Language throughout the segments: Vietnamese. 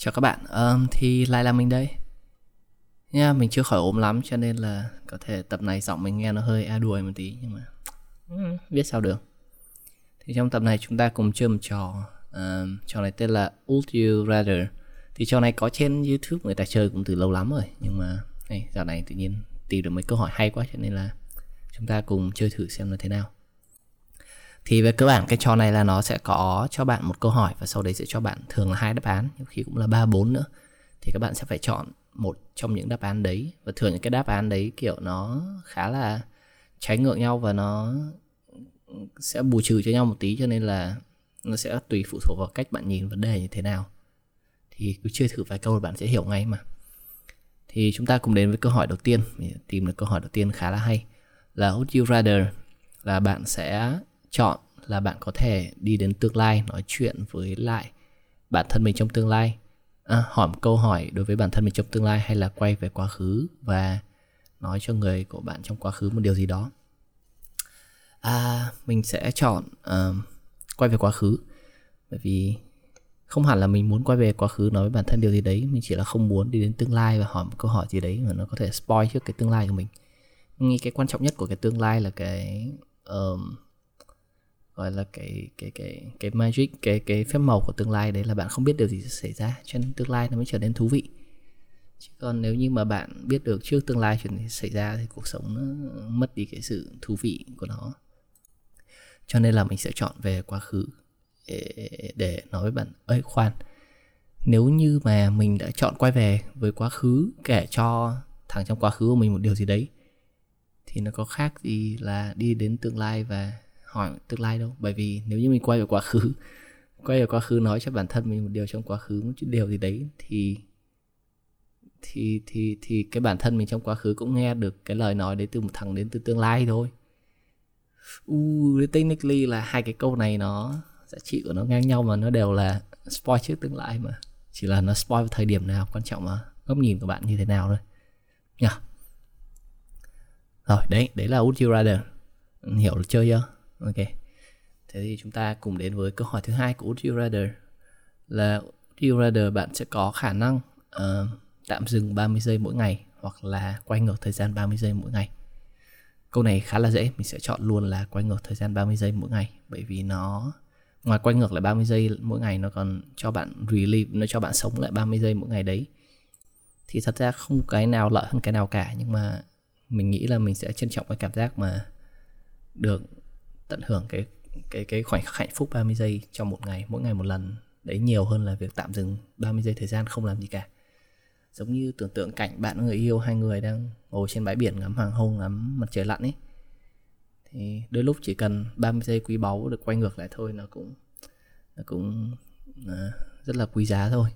Chào các bạn, um, thì lại là mình đây. Nha, yeah, mình chưa khỏi ốm lắm cho nên là có thể tập này giọng mình nghe nó hơi a đuổi một tí Nhưng mà biết sao được. Thì trong tập này chúng ta cùng chơi một trò um, Trò này tên là Would You Rather. Thì trò này có trên Youtube người ta chơi cũng từ lâu lắm rồi Nhưng mà hey, dạo này tự nhiên tìm được mấy câu hỏi hay quá cho nên là Chúng ta cùng chơi thử xem là thế nào thì về cơ bản cái trò này là nó sẽ có cho bạn một câu hỏi và sau đấy sẽ cho bạn thường là hai đáp án, nhiều khi cũng là ba, bốn nữa. Thì các bạn sẽ phải chọn một trong những đáp án đấy. Và thường những cái đáp án đấy, kiểu, nó khá là trái ngược nhau và nó sẽ bù trừ cho nhau một tí, cho nên là nó sẽ tùy phụ thuộc vào cách bạn nhìn vấn đề như thế nào. Thì cứ chơi thử vài câu là bạn sẽ hiểu ngay mà. Thì chúng ta cùng đến với câu hỏi đầu tiên. Mình tìm được câu hỏi đầu tiên khá là hay. Là would you rather là bạn sẽ chọn là bạn có thể đi đến tương lai nói chuyện với lại bản thân mình trong tương lai. À, hỏi một câu hỏi đối với bản thân mình trong tương lai hay là quay về quá khứ và nói cho người của bạn trong quá khứ một điều gì đó. À, mình sẽ chọn uh, quay về quá khứ. Bởi vì không hẳn là mình muốn quay về quá khứ nói với bản thân điều gì đấy mình chỉ là không muốn đi đến tương lai và hỏi một câu hỏi gì đấy mà nó có thể spoil trước cái tương lai của mình. Mình nghĩ cái quan trọng nhất của cái tương lai là cái um, gọi là cái cái cái cái magic cái cái phép màu của tương lai đấy là bạn không biết điều gì sẽ xảy ra cho nên tương lai nó mới trở nên thú vị. Chứ còn nếu như mà bạn biết được trước tương lai chuyện gì xảy ra thì cuộc sống nó mất đi cái sự thú vị của nó. Cho nên là mình sẽ chọn về quá khứ để, để nói với bạn ấy khoan nếu như mà mình đã chọn quay về với quá khứ kể cho thằng trong quá khứ của mình một điều gì đấy thì nó có khác gì là đi đến tương lai và hỏi tương lai đâu. Bởi vì nếu như mình quay về quá khứ quay về quá khứ nói cho bản thân mình một điều trong quá khứ một chút điều gì đấy thì thì thì thì cái bản thân mình trong quá khứ cũng nghe được cái lời nói đấy từ một thằng đến từ tương lai thôi. U uh, technically là hai cái câu này nó giá trị của nó ngang nhau mà nó đều là spoil trước tương lai mà. Chỉ là nó spoil vào thời điểm nào quan trọng mà góc nhìn của bạn như thế nào thôi. Nhá. Rồi đấy đấy là would you rather. Hiểu được chơi chưa? Ok. Thế thì chúng ta cùng đến với câu hỏi thứ hai của Would you rather là Would you rather bạn sẽ có khả năng uh, tạm dừng 30 giây mỗi ngày hoặc là quay ngược thời gian 30 giây mỗi ngày. Câu này khá là dễ mình sẽ chọn luôn là quay ngược thời gian 30 giây mỗi ngày bởi vì nó ngoài quay ngược lại 30 giây mỗi ngày nó còn cho bạn relive nó cho bạn sống lại 30 giây mỗi ngày đấy. Thì thật ra không cái nào lợi hơn cái nào cả nhưng mà mình nghĩ là mình sẽ trân trọng cái cảm giác mà được tận hưởng cái cái cái khoảnh khắc hạnh phúc 30 giây trong một ngày mỗi ngày một lần. Đấy nhiều hơn là việc tạm dừng 30 giây thời gian không làm gì cả. Giống như tưởng tượng cảnh bạn người yêu hai người đang ngồi trên bãi biển ngắm hoàng hôn ngắm mặt trời lặn ấy. Thì đôi lúc chỉ cần 30 giây quý báu được quay ngược lại thôi nó cũng nó cũng à, rất là quý giá thôi.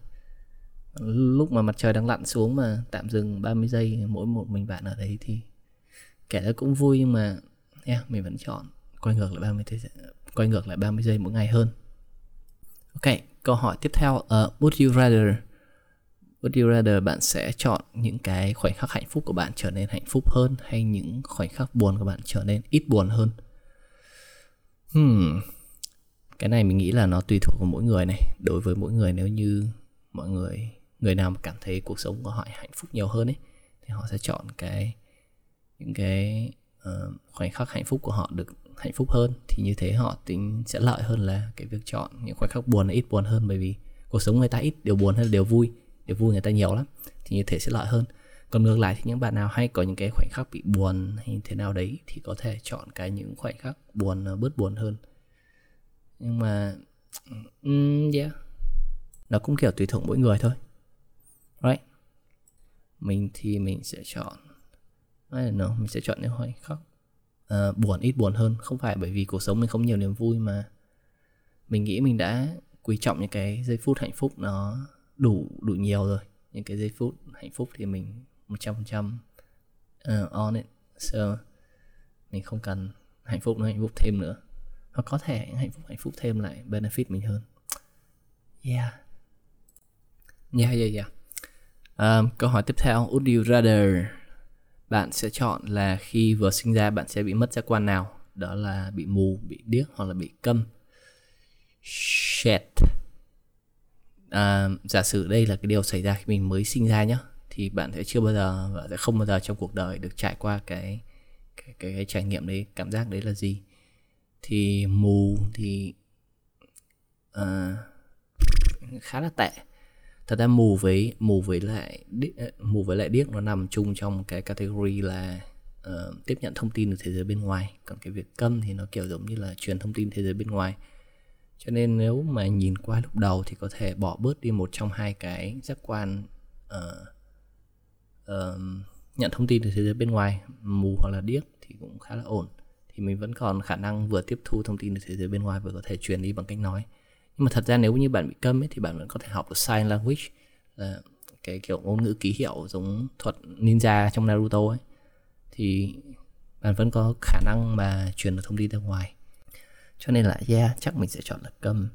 Lúc mà mặt trời đang lặn xuống mà tạm dừng 30 giây mỗi một mình bạn ở đấy thì kể ra cũng vui nhưng mà yeah, mình vẫn chọn quay ngược lại 30 giây quay ngược lại 30 giây mỗi ngày hơn. Ok, câu hỏi tiếp theo uh, would you rather would you rather bạn sẽ chọn những cái khoảnh khắc hạnh phúc của bạn trở nên hạnh phúc hơn hay những khoảnh khắc buồn của bạn trở nên ít buồn hơn? Hmm. Cái này mình nghĩ là nó tùy thuộc vào mỗi người này. Đối với mỗi người nếu như mọi người người nào mà cảm thấy cuộc sống của họ hạnh phúc nhiều hơn ấy thì họ sẽ chọn cái những cái uh, khoảnh khắc hạnh phúc của họ được hạnh phúc hơn thì như thế họ tính sẽ lợi hơn là cái việc chọn những khoảnh khắc buồn ít buồn hơn bởi vì cuộc sống người ta ít điều buồn hay điều vui điều vui người ta nhiều lắm thì như thế sẽ lợi hơn. Còn ngược lại thì những bạn nào hay có những cái khoảnh khắc bị buồn hay thế nào đấy thì có thể chọn cái những khoảnh khắc buồn ờ, bớt buồn hơn. Nhưng mà um, yeah. Nó cũng kiểu tùy thuộc mỗi người thôi. Right? Mình thì mình sẽ chọn I don't know, mình sẽ chọn những khoảnh khắc uh, buồn ít buồn hơn. Không phải bởi vì cuộc sống mình không nhiều niềm vui mà. Mình nghĩ mình đã quý trọng những cái giây phút hạnh phúc nó đủ đủ nhiều rồi. Những cái giây phút hạnh phúc thì mình một trăm phần trăm ờ, on it. So mình không cần hạnh phúc nữa hạnh phúc thêm nữa. Hoặc có thể hạnh phúc hạnh phúc thêm lại benefit mình hơn. Yeah. Yeah yeah yeah. Um, câu hỏi tiếp theo. Would you rather bạn sẽ chọn là khi vừa sinh ra bạn sẽ bị mất giác quan nào? Đó là bị mù bị điếc hoặc là bị câm. Shit. À, giả sử đây là cái điều xảy ra khi mình mới sinh ra nhá thì bạn sẽ chưa bao giờ và sẽ không bao giờ trong cuộc đời được trải qua cái cái, cái, cái trải nghiệm đấy cảm giác đấy là gì. Thì mù thì uh, khá là tệ thật ra mù với mù với lại ờ, mù với lại điếc nó nằm chung trong cái category là uh, tiếp nhận thông tin từ thế giới bên ngoài. Còn cái việc câm thì nó kiểu giống như là truyền thông tin thế giới bên ngoài. Cho nên nếu mà nhìn qua lúc đầu thì có thể bỏ bớt đi một trong hai cái giác quan uh, uh, nhận thông tin từ thế giới bên ngoài mù hoặc là điếc thì cũng khá là ổn. Thì mình vẫn còn khả năng vừa tiếp thu thông tin từ thế giới bên ngoài vừa có thể truyền đi bằng cách nói nhưng mà thật ra nếu như bạn bị câm ấy, thì bạn vẫn có thể học được sign language, là cái kiểu ngôn ngữ ký hiệu giống thuật ninja trong Naruto ấy. Thì bạn vẫn có khả năng mà truyền được thông tin ra ngoài. Cho nên là, yeah, chắc mình sẽ chọn là câm.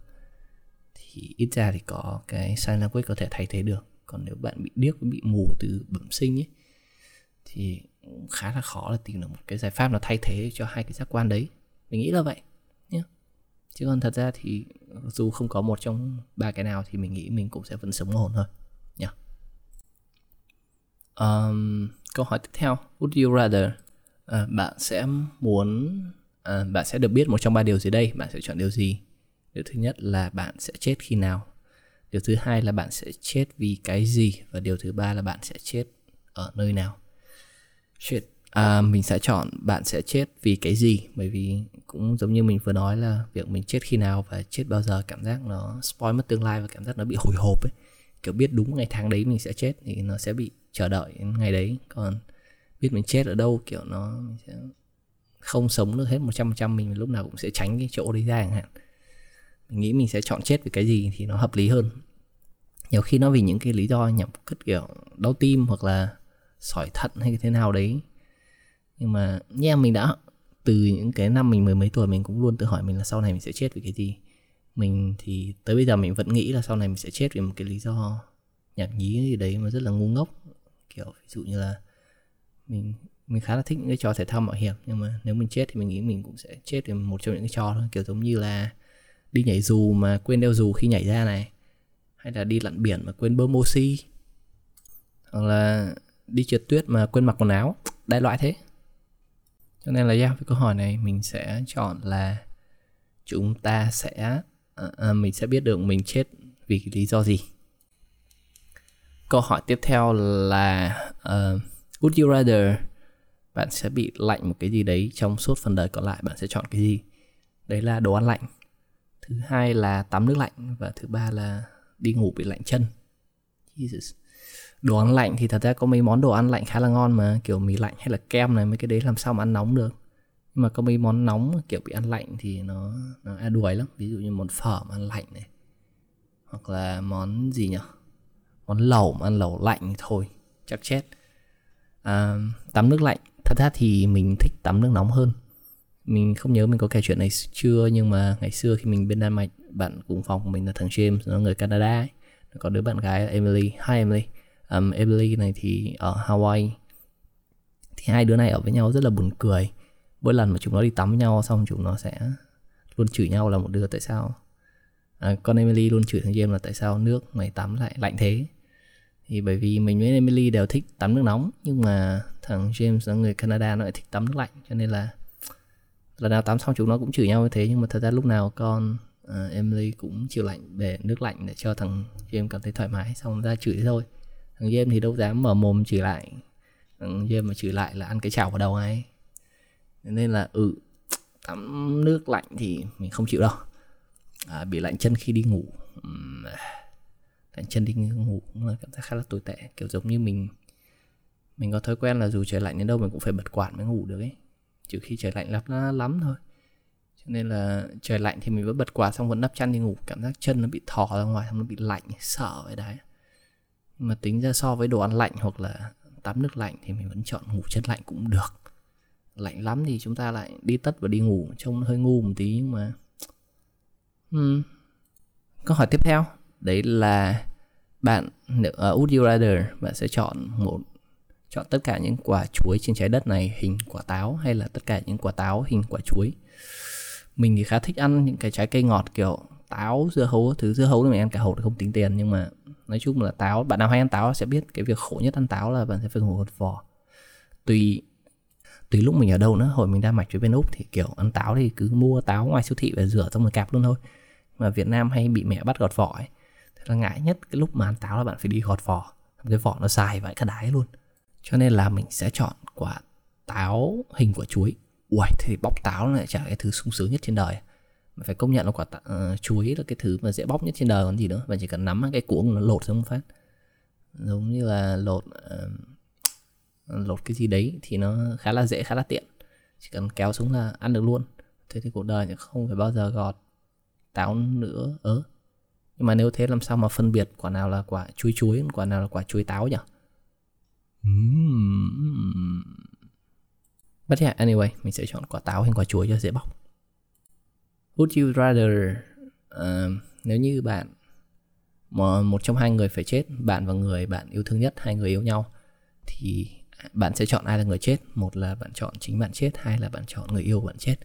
Thì ít ra thì có cái sign language có thể thay thế được. Còn nếu bạn bị điếc, bị mù từ bẩm sinh ấy, thì khá là khó là tìm được một cái giải pháp nó thay thế cho hai cái giác quan đấy. Mình nghĩ là vậy chứ còn thật ra thì ờ, dù không có một trong ba cái nào thì mình nghĩ mình cũng sẽ vẫn sống ổn thôi nhé um, câu hỏi tiếp theo. Would you rather uh, bạn sẽ muốn uh, bạn sẽ được biết một trong ba điều dưới đây? Bạn sẽ chọn điều gì? Điều thứ nhất là bạn sẽ chết khi nào? Điều thứ hai là bạn sẽ chết vì cái gì? Và điều thứ ba là bạn sẽ chết ở nơi nào? Shit à, mình sẽ chọn bạn sẽ chết vì cái gì? Bởi vì cũng giống như mình vừa nói là việc mình chết khi nào và chết bao giờ cảm giác nó spoil mất tương lai và cảm giác nó bị hồi hộp ấy. Kiểu biết đúng ngày tháng đấy mình sẽ chết thì nó sẽ bị chờ đợi ngày đấy. Còn biết mình chết ở đâu kiểu nó mình sẽ không sống được hết một trăm trăm mình lúc nào cũng sẽ tránh cái chỗ đấy ra chẳng hạn. Mình nghĩ mình sẽ chọn chết vì cái gì thì nó hợp lý hơn. Nhiều khi nó vì những cái lý do nhằm cất kiểu đau tim hoặc là sỏi thận hay thế nào đấy nhưng mà nghe mình đã, từ những cái năm mình mười mấy tuổi mình cũng luôn tự hỏi mình là sau này mình sẽ chết vì cái gì. Mình thì, tới bây giờ mình vẫn nghĩ là sau này mình sẽ chết vì một cái lý do nhảm nhí gì đấy mà rất là ngu ngốc. Kiểu, ví dụ như là mình mình khá là thích những cái trò thể thao mạo hiểm, nhưng mà nếu mình chết thì mình nghĩ mình cũng sẽ chết vì một trong những cái trò thôi. Kiểu giống như là đi nhảy dù mà quên đeo dù khi nhảy ra này, hay là đi lặn biển mà quên bơm oxy, hoặc là đi trượt tuyết mà quên mặc quần áo. Đại loại thế cho nên là yeah, với câu hỏi này mình sẽ chọn là chúng ta sẽ uh, uh, mình sẽ biết được mình chết vì lý do gì. Câu hỏi tiếp theo là uh, would you rather bạn sẽ bị lạnh một cái gì đấy trong suốt phần đời còn lại bạn sẽ chọn cái gì? Đấy là đồ ăn lạnh. Thứ hai là tắm nước lạnh và thứ ba là đi ngủ bị lạnh chân. Jesus đồ ăn lạnh thì thật ra có mấy món đồ ăn lạnh khá là ngon mà kiểu mì lạnh hay là kem này mấy cái đấy làm sao mà ăn nóng được. Nhưng mà có mấy món nóng kiểu bị ăn lạnh thì nó nó a đuổi lắm. Ví dụ như món phở mà ăn lạnh này hoặc là món gì nhỉ món lẩu mà ăn lẩu lạnh thì thôi chắc chết. À, tắm nước lạnh. Thật ra thì mình thích tắm nước nóng hơn. Mình không nhớ mình có kể chuyện này chưa nhưng mà ngày xưa khi mình bên Đan Mạch bạn cùng phòng của mình là thằng James nó người Canada ấy. Có đứa bạn gái là Emily. Hi Emily um, Emily này thì ở Hawaii. Thì hai đứa này ở với nhau rất là buồn cười. Mỗi lần mà chúng nó đi tắm với nhau xong chúng nó sẽ luôn chửi nhau là một đứa tại sao? À, con Emily luôn chửi thằng James là tại sao nước mày tắm lại lạnh thế? Thì bởi vì mình với Emily đều thích tắm nước nóng nhưng mà thằng James là người Canada nó lại thích tắm nước lạnh cho nên là lần nào tắm xong chúng nó cũng chửi nhau như thế. Nhưng mà thật ra lúc nào con uh, Emily cũng chịu lạnh để nước lạnh để cho thằng James cảm thấy thoải mái xong ra chửi thôi thằng James thì đâu dám mở mồm chửi lại. Thằng James mà chửi lại là ăn cái chảo vào đầu ấy nên là ừ tắm nước lạnh thì mình không chịu đâu. À, bị lạnh chân khi đi ngủ. Uhm, lạnh chân đi ngủ cũng là cảm giác khá là tồi tệ. Kiểu giống như mình mình có thói quen là dù trời lạnh đến đâu mình cũng phải bật quạt mới ngủ được ấy. Trừ khi trời lạnh lắm lắm thôi. Cho nên là trời lạnh thì mình vẫn bật quạt xong vẫn đắp chăn đi ngủ. Cảm giác chân nó bị thò ra ngoài xong nó bị lạnh sợ vậy đấy mà tính ra so với đồ ăn lạnh hoặc là tắm nước lạnh thì mình vẫn chọn ngủ chân lạnh cũng được. Lạnh lắm thì chúng ta lại đi tất và đi ngủ trông hơi ngu một tí nhưng mà uhm. câu hỏi tiếp theo. Đấy là bạn ở uh, à, would you rather bạn sẽ chọn một chọn tất cả những quả chuối trên trái đất này hình quả táo hay là tất cả những quả táo hình quả chuối? Mình thì khá thích ăn những cái trái cây ngọt kiểu táo dưa hấu thứ dưa hấu thì mình ăn cả hộp thì không tính tiền nhưng mà nói chung là táo bạn nào hay ăn táo sẽ biết cái việc khổ nhất ăn táo là bạn sẽ phải ngồi hột vỏ tùy tùy lúc mình ở đâu nữa. Hồi mình đang mạch với bên úc thì kiểu ăn táo thì cứ mua táo ngoài siêu thị và rửa xong rồi cạp luôn thôi. Mà việt nam hay bị mẹ bắt gọt vỏ ấy thế là ngại nhất cái lúc mà ăn táo là bạn phải đi gọt vỏ. Cái vỏ nó dài vãi cả đái luôn. Cho nên là mình sẽ chọn quả táo hình quả chuối. Uầy, thì bóc táo lại chả cái thứ sung sướng nhất trên đời phải công nhận là quả t- uh, chuối là cái thứ mà dễ bóc nhất trên đời còn gì nữa. Bạn chỉ cần nắm cái cuống nó lột xuống phát. Giống như là lột uh, lột cái gì đấy thì nó khá là dễ khá là tiện. Chỉ cần kéo xuống là ăn được luôn. Thế thì cuộc đời không phải bao giờ gọt táo nữa ớ. Nhưng mà nếu thế làm sao mà phân biệt quả nào là quả chuối chuối quả nào là quả chuối táo nhỉ? But yeah, anyway, mình sẽ chọn quả táo hay quả chuối cho dễ bóc. Would you rather uh, nếu như bạn mà một trong hai người phải chết, bạn và người bạn yêu thương nhất, hai người yêu nhau thì bạn sẽ chọn ai là người chết? Một là bạn chọn chính bạn chết, hai là bạn chọn người yêu bạn chết.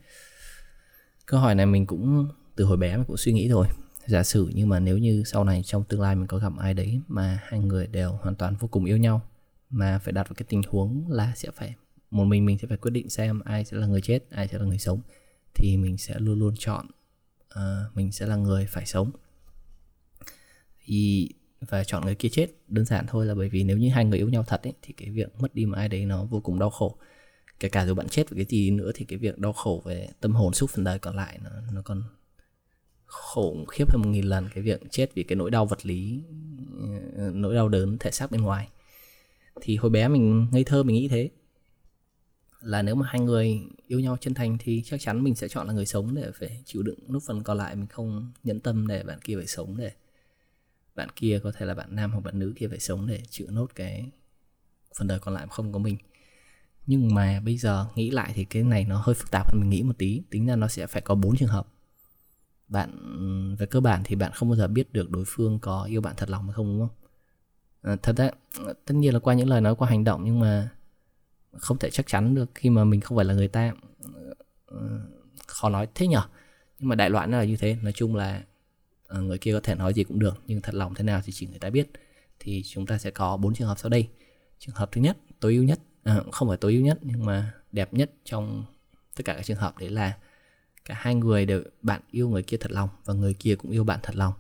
Câu hỏi này mình cũng từ hồi bé mình cũng suy nghĩ rồi. Giả sử nhưng mà nếu như sau này trong tương lai mình có gặp ai đấy mà hai người đều hoàn toàn vô cùng yêu nhau mà phải đặt vào cái tình huống là sẽ phải một mình mình sẽ phải quyết định xem ai sẽ là người chết ai sẽ là người sống thì mình sẽ luôn luôn chọn uh, mình sẽ là người phải sống. Thì và chọn người kia chết đơn giản thôi là bởi vì nếu như hai người yêu nhau thật ấy, thì cái việc mất đi một ai đấy nó vô cùng đau khổ. Kể cả dù bạn chết với cái gì nữa thì cái việc đau khổ về tâm hồn suốt phần đời còn lại nó nó còn khổ khiếp hơn một nghìn lần cái việc chết vì cái nỗi đau vật lý ờ, nỗi đau đớn thể xác bên ngoài. Thì hồi bé mình ngây thơ mình nghĩ thế là nếu mà hai người yêu nhau chân thành thì chắc chắn mình sẽ chọn là người sống để phải chịu đựng lúc phần còn lại. Mình không nhẫn tâm để bạn kia phải sống để bạn kia có thể là bạn nam hoặc bạn nữ kia phải sống để chịu nốt cái phần đời còn lại không có mình. Nhưng mà bây giờ nghĩ lại thì cái này nó hơi phức tạp hơn mình nghĩ một tí. Tính ra nó sẽ phải có bốn trường hợp. Bạn về cơ bản thì bạn không bao giờ biết được đối phương có yêu bạn thật lòng hay không đúng không? À, thật đấy tất nhiên là qua những lời nói qua hành động nhưng mà không thể chắc chắn được khi mà mình không phải là người ta. Ờ, khó nói. Thế nhở nhưng mà đại loại nó là như thế. Nói chung là ờ, người kia có thể nói gì cũng được nhưng thật lòng thế nào thì chỉ người ta biết. Thì chúng ta sẽ có bốn trường hợp sau đây. Trường hợp thứ nhất tối ưu nhất. À, không phải tối ưu nhất nhưng mà đẹp nhất trong tất cả các trường hợp đấy là cả hai người đều bạn yêu người kia thật lòng và người kia cũng yêu bạn thật lòng.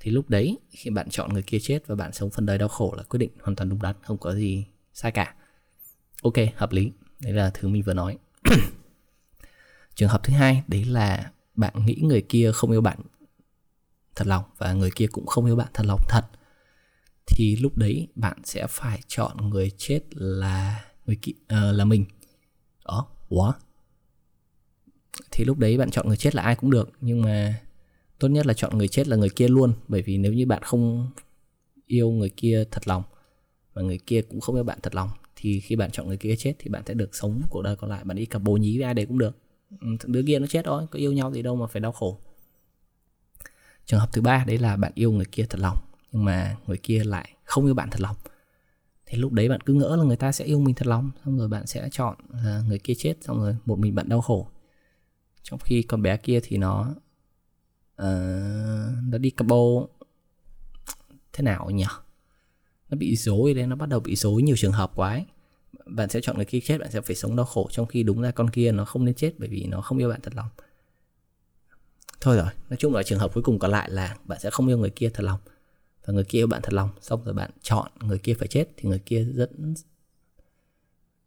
Thì lúc đấy khi bạn chọn người kia chết và bạn sống phần đời đau khổ là quyết định hoàn toàn đúng đắn không có gì sai cả ok hợp lý. Đấy là thứ mình vừa nói. Trường hợp thứ hai đấy là bạn nghĩ người kia không yêu bạn thật lòng và người kia cũng không yêu bạn thật lòng thật. Thì lúc đấy bạn sẽ phải chọn người chết là người kia uh, là mình. Đó quá thì lúc đấy bạn chọn người chết là ai cũng được nhưng mà tốt nhất là chọn người chết là người kia luôn. Bởi vì nếu như bạn không yêu người kia thật lòng và người kia cũng không yêu bạn thật lòng thì khi bạn chọn người kia chết thì bạn sẽ được sống cuộc đời còn lại. Bạn đi cặp bồ nhí với ai đấy cũng được. Ừ, đứa kia nó chết thôi có yêu nhau gì đâu mà phải đau khổ. Trường hợp thứ ba đấy là bạn yêu người kia thật lòng nhưng mà người kia lại không yêu bạn thật lòng. Thì lúc đấy bạn cứ ngỡ là người ta sẽ yêu mình thật lòng xong rồi bạn sẽ chọn người kia chết xong rồi một mình bạn đau khổ. Trong khi con bé kia thì nó uh, nó đi cặp bồ. Thế nào nhỉ? Nó bị dối đấy nó bắt đầu bị dối nhiều trường hợp quá ấy. bạn sẽ chọn người kia chết bạn sẽ phải sống đau khổ trong khi đúng ra con kia nó không nên chết bởi vì nó không yêu bạn thật lòng. Thôi rồi nói chung là trường hợp cuối cùng còn lại là bạn sẽ không yêu người kia thật lòng. Và người kia yêu bạn thật lòng xong rồi bạn chọn người kia phải chết thì người kia rất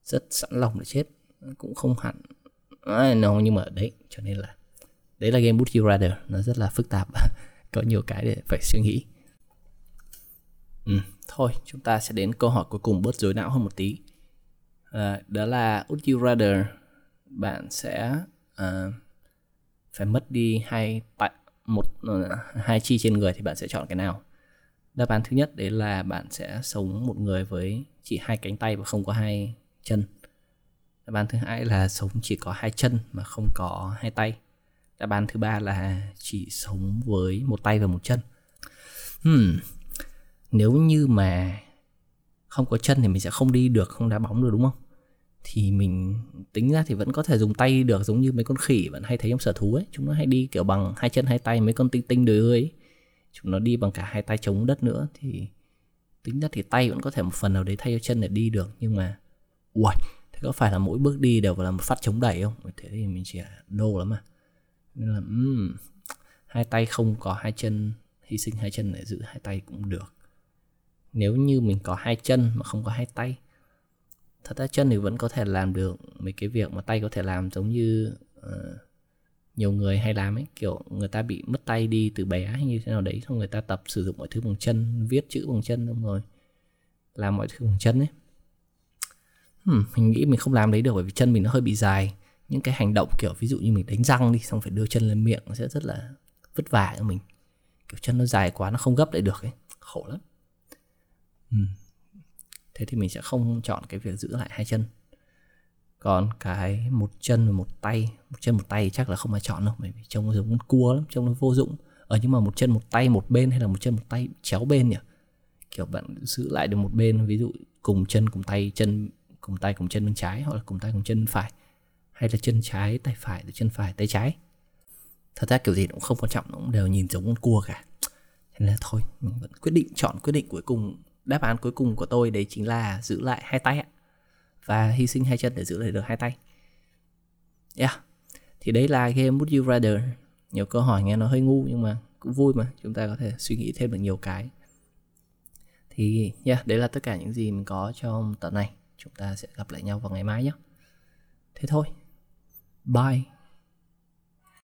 rất sẵn lòng để chết. Cũng không hẳn à, no, nhưng mà đấy cho nên là đấy là game Would You Rather nó rất là phức tạp. Có nhiều cái để phải suy nghĩ. Ừ, thôi chúng ta sẽ đến câu hỏi cuối cùng bớt rối não hơn một tí. À, đó là Would you rather bạn sẽ uh, phải mất đi hai một uh, hai chi trên người thì bạn sẽ chọn cái nào? Đáp án thứ nhất đấy là bạn sẽ sống một người với chỉ hai cánh tay và không có hai chân. Đáp án thứ hai là sống chỉ có hai chân mà không có hai tay. Đáp án thứ ba là chỉ sống với một tay và một chân. Hmm nếu như mà không có chân thì mình sẽ không đi được không đá bóng được đúng không? Thì mình tính ra thì vẫn có thể dùng tay được giống như mấy con khỉ vẫn hay thấy trong sở thú ấy. Chúng nó hay đi kiểu bằng hai chân hai tay mấy con tinh tinh đời ơi ấy. chúng nó đi bằng cả hai tay chống đất nữa thì tính ra thì tay vẫn có thể một phần nào đấy thay cho chân để đi được. Nhưng mà ui thế có phải là mỗi bước đi đều là một phát chống đẩy không? Thế thì mình chỉ là đô lắm mà nên là um, hai tay không có hai chân hy sinh hai chân để giữ hai tay cũng được nếu như mình có hai chân mà không có hai tay thật ra chân thì vẫn có thể làm được mấy cái việc mà tay có thể làm giống như uh, nhiều người hay làm ấy. Kiểu người ta bị mất tay đi từ bé hay như thế nào đấy xong người ta tập sử dụng mọi thứ bằng chân viết chữ bằng chân xong rồi làm mọi thứ bằng chân ấy. Hmm, mình nghĩ mình không làm đấy được bởi vì chân mình nó hơi bị dài. Những cái hành động kiểu ví dụ như mình đánh răng đi xong phải đưa chân lên miệng nó sẽ rất là vất vả cho mình. Kiểu chân nó dài quá nó không gấp lại được ấy. Khổ lắm. Ừ. thế thì mình sẽ không chọn cái việc giữ lại hai chân. Còn cái một chân và một tay, một chân một tay chắc là không ai chọn đâu, bởi vì trông nó giống con cua lắm, trông nó vô dụng. Ở nhưng mà một chân một tay một bên hay là một chân một tay chéo bên nhỉ? Kiểu bạn giữ lại được một bên, ví dụ cùng chân cùng tay, chân cùng tay cùng chân bên trái hoặc là cùng tay cùng chân bên phải. Hay là chân trái, tay phải, rồi chân phải, tay trái. Thật ra kiểu gì cũng không quan trọng, nó cũng đều nhìn giống con cua cả. Thế nên là thôi, mình vẫn quyết định, chọn quyết định cuối cùng đáp án cuối cùng của tôi đấy chính là giữ lại hai tay ạ. Và hy sinh hai chân để giữ lại được hai tay. Yeah. Thì đấy là game Would You Rather. Nhiều câu hỏi nghe nó hơi ngu nhưng mà cũng vui mà, chúng ta có thể suy nghĩ thêm được nhiều cái. Thì, yeah, đấy là tất cả những gì mình có trong tập này. Chúng ta sẽ gặp lại nhau vào ngày mai nhé. Thế thôi. Bye.